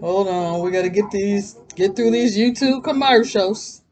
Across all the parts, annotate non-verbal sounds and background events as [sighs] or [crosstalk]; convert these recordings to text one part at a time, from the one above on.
Hold on, we gotta get these, get through these YouTube commercials.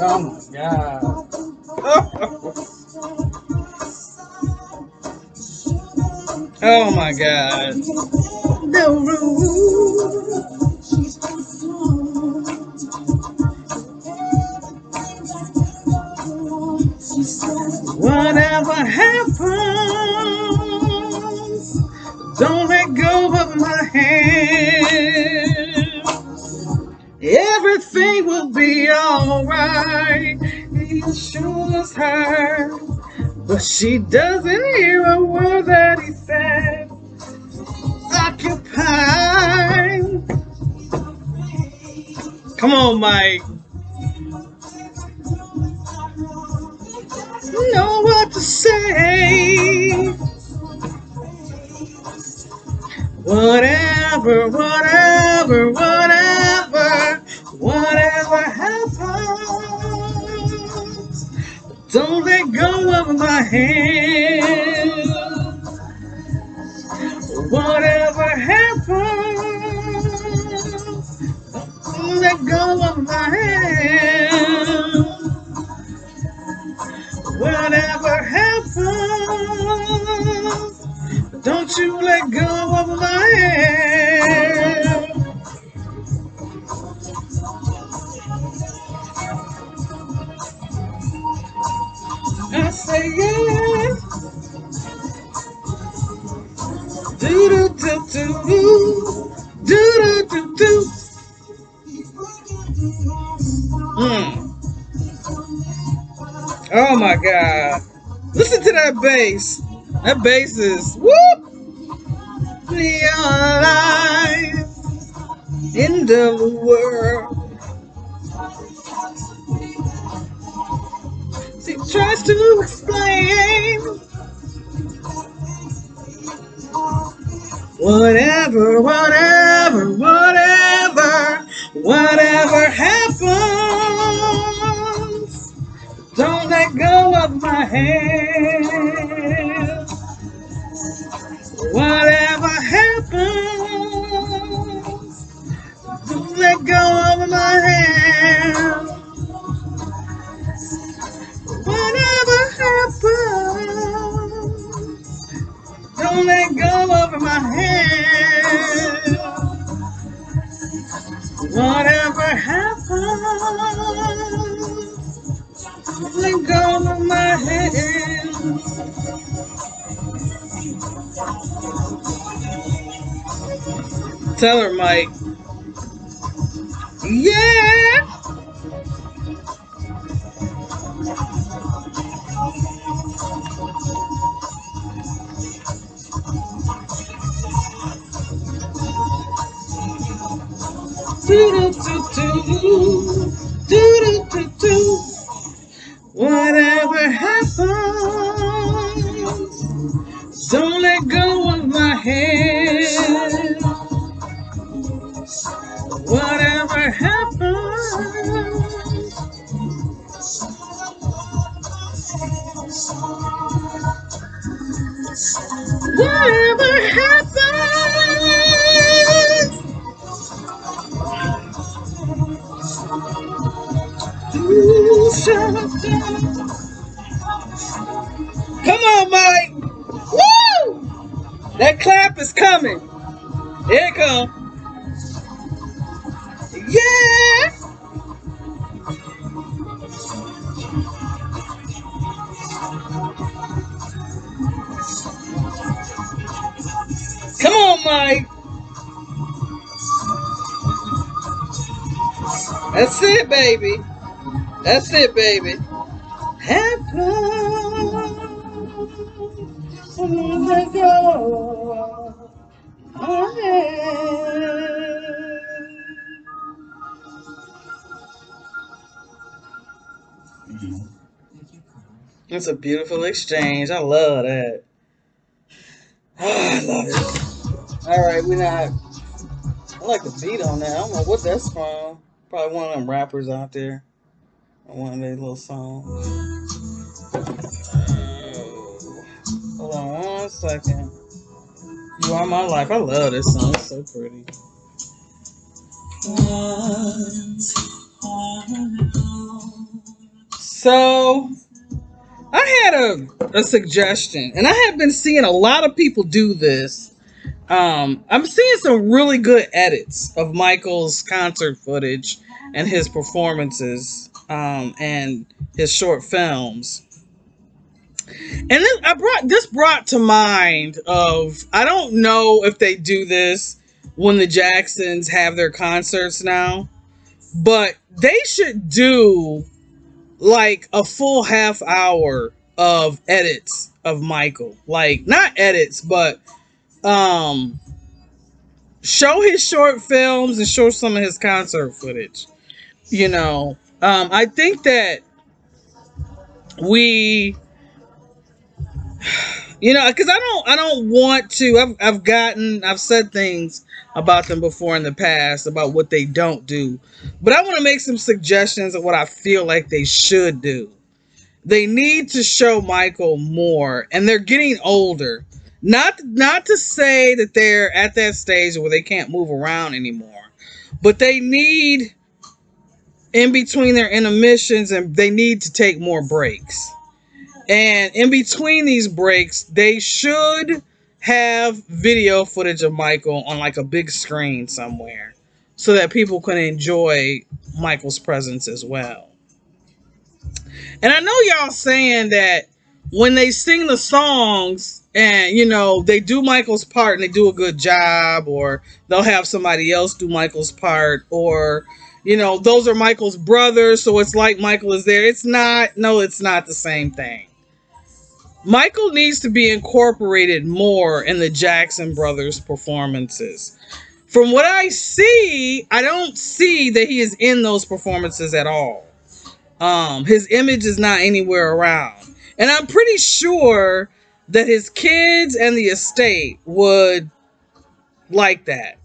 Oh my god. Oh my god. The Whatever happens, Everything will be alright. He assures her, but she doesn't hear a word that he said. Occupied. Come on, Mike. Know what to say. Whatever, whatever, whatever, of that bass. That bass is whoop. Neon lights in the world. She tries to explain whatever, whatever, whatever, whatever my hand. Whatever Tell her, Mike. Yeah. Do do do do Come on, Mike. Woo! That clap is coming. Here it comes. Yeah. Come on, Mike. That's it, baby. That's it, baby. Happen. It's a beautiful exchange. I love that. [sighs] I love it. All right, we're not. I like the beat on that. I don't know what that's from. Probably one of them rappers out there. One of their little songs. Second. You are my life. I love this song. It's so pretty. So I had a, a suggestion, and I have been seeing a lot of people do this. Um, I'm seeing some really good edits of Michael's concert footage and his performances um, and his short films. And then I brought this brought to mind of I don't know if they do this when the Jacksons have their concerts now, but they should do like a full half hour of edits of Michael. Like not edits, but um show his short films and show some of his concert footage. You know, um I think that we you know because i don't i don't want to. I've, I've gotten i've said things about them before in the past about what they don't do. But i want to make some suggestions of what i feel like they should do. They need to show michael more and they're getting older. Not not to say that they're at that stage where they can't move around anymore but they need in between their intermissions and they need to take more breaks and in between these breaks, they should have video footage of Michael on like a big screen somewhere so that people can enjoy Michael's presence as well. And I know y'all saying that when they sing the songs and you know they do Michael's part and they do a good job or they'll have somebody else do Michael's part or you know those are Michael's brothers so it's like Michael is there. It's not no it's not the same thing. Michael needs to be incorporated more in the Jackson brothers performances. From what I see, I don't see that he is in those performances at all. Um, his image is not anywhere around. And I'm pretty sure that his kids and the estate would like that.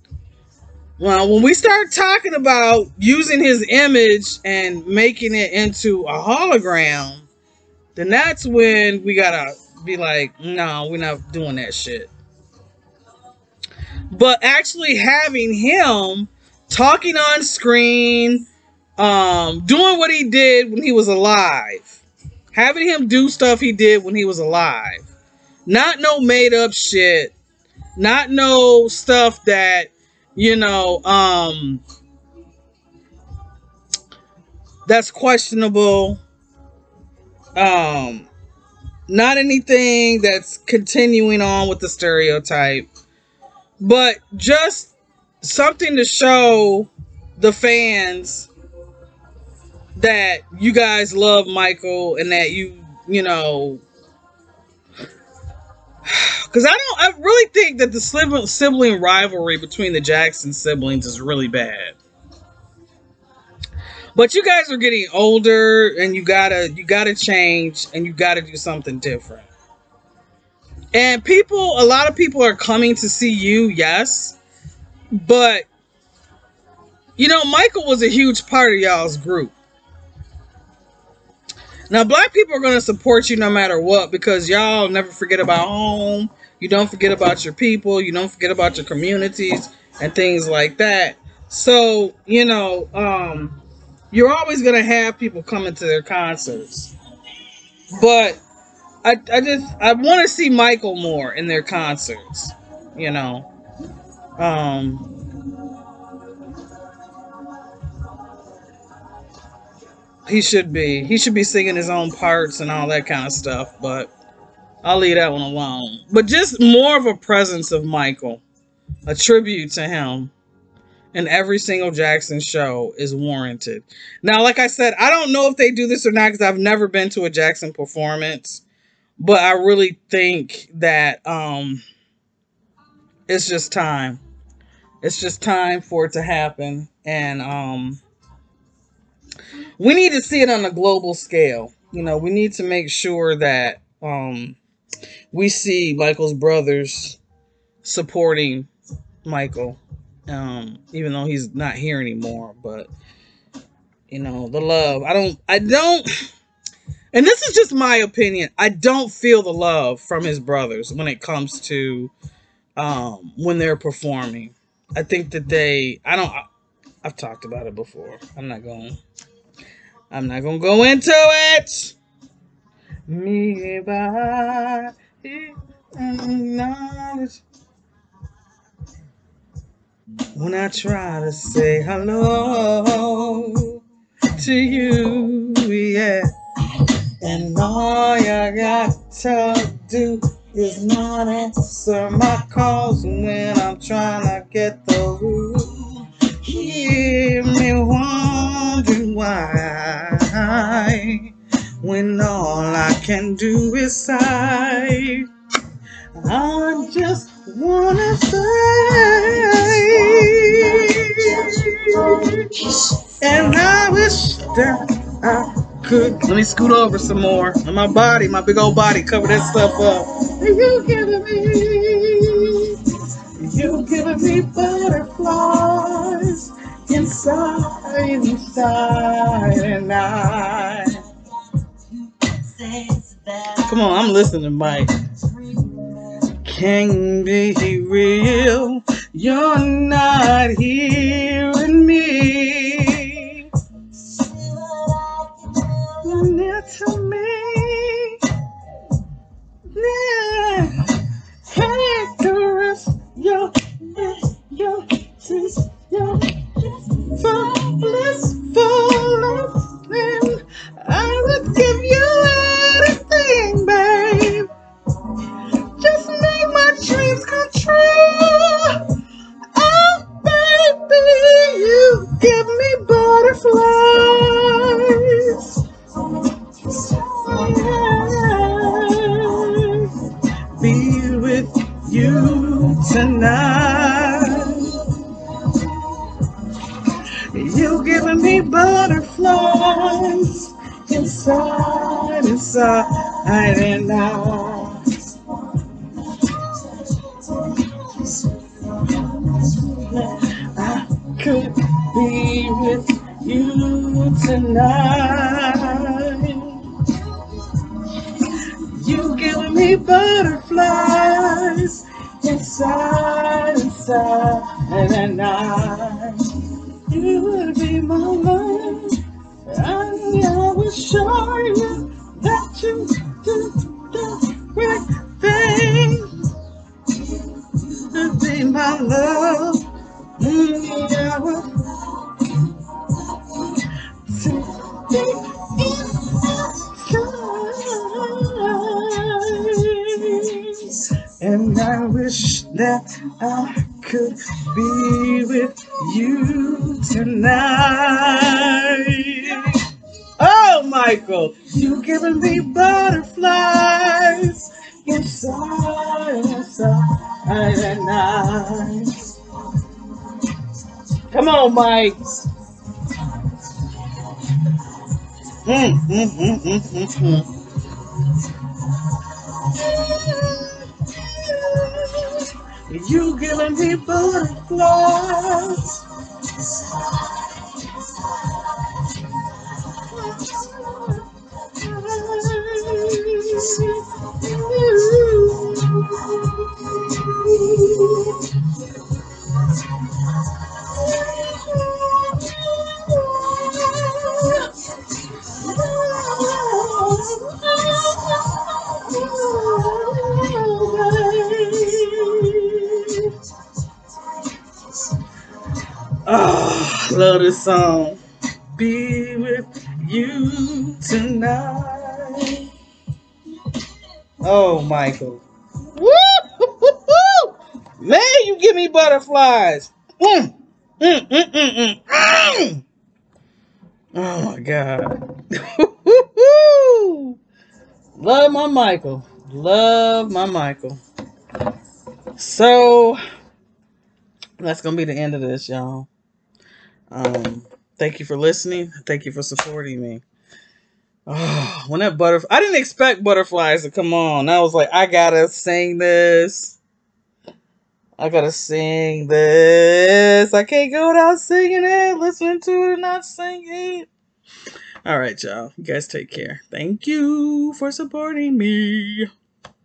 Well, when we start talking about using his image and making it into a hologram, then that's when we gotta be like, no, we're not doing that shit. But actually having him talking on screen, um, doing what he did when he was alive, having him do stuff he did when he was alive, not no made up shit, not no stuff that, you know, um, that's questionable um, not anything that's continuing on with the stereotype, but just something to show the fans that you guys love Michael and that you, you know, [sighs] because I don't, I really think that the sibling rivalry between the Jackson siblings is really bad. But you guys are getting older and you gotta you gotta change and you gotta do something different. And people, a lot of people are coming to see you, yes. But you know, Michael was a huge part of y'all's group. Now, black people are going to support you no matter what because y'all never forget about home. You don't forget about your people. You don't forget about your communities and things like that. So, you know, um, you're always gonna have people coming to their concerts. But I I just I want to see Michael more in their concerts. You know. Um He should be. He should be singing his own parts and all that kind of stuff, but I'll leave that one alone. But just more of a presence of Michael. A tribute to him in every single Jackson show is warranted. Now, like I said, I don't know if they do this or not because I've never been to a Jackson performance, but I really think that um, it's just time. It's just time for it to happen, and um, we need to see it on a global scale. You know, we need to make sure that um, we see Michael's brothers supporting Michael, um, even though he's not here anymore. But you know, the love. I don't. I don't. And this is just my opinion. I don't feel the love from his brothers when it comes to um, when they're performing. I think that they. I don't. I, I've talked about it before. I'm not going. I'm not gonna go into it. Me by. When I try to say hello to you, yeah. And all you got to do is not answer my calls when I'm trying to get the through. Hear me wondering why, when all I can do is sigh. I just wanna say, and I wish that I could. Let me scoot over some more. And my body, my big old body, cover that stuff up. You giving me, you giving me butterflies inside, inside, and I. Come on, I'm listening, Mike. Can be real. You're not hearing me. You're near to me. Yeah. Hey, caress your, your, your, your, for blissful loving. Giving me butterflies inside, inside, and out. I could be with you tonight. You giving me butterflies inside, inside, and I. My love. With you tonight. Oh, Michael, you giving me butterflies inside, inside, and night. Come on, Mike. Mm, mm, mm, You giving me butterflies. Oh, love this song. Be with you tonight. Oh, Michael. Woo! Man, you give me butterflies. Mm. Mm, mm, mm, mm, mm. Oh my God. [laughs] Love my Michael. Love my Michael. So that's gonna be the end of this, y'all. Um, Thank you for listening. Thank you for supporting me. Oh, when that butterfly, I didn't expect butterflies to come on. I was like, I gotta sing this. I gotta sing this. I can't go without singing it, listening to it, and not singing. It. All right, y'all. You guys take care. Thank you for supporting me.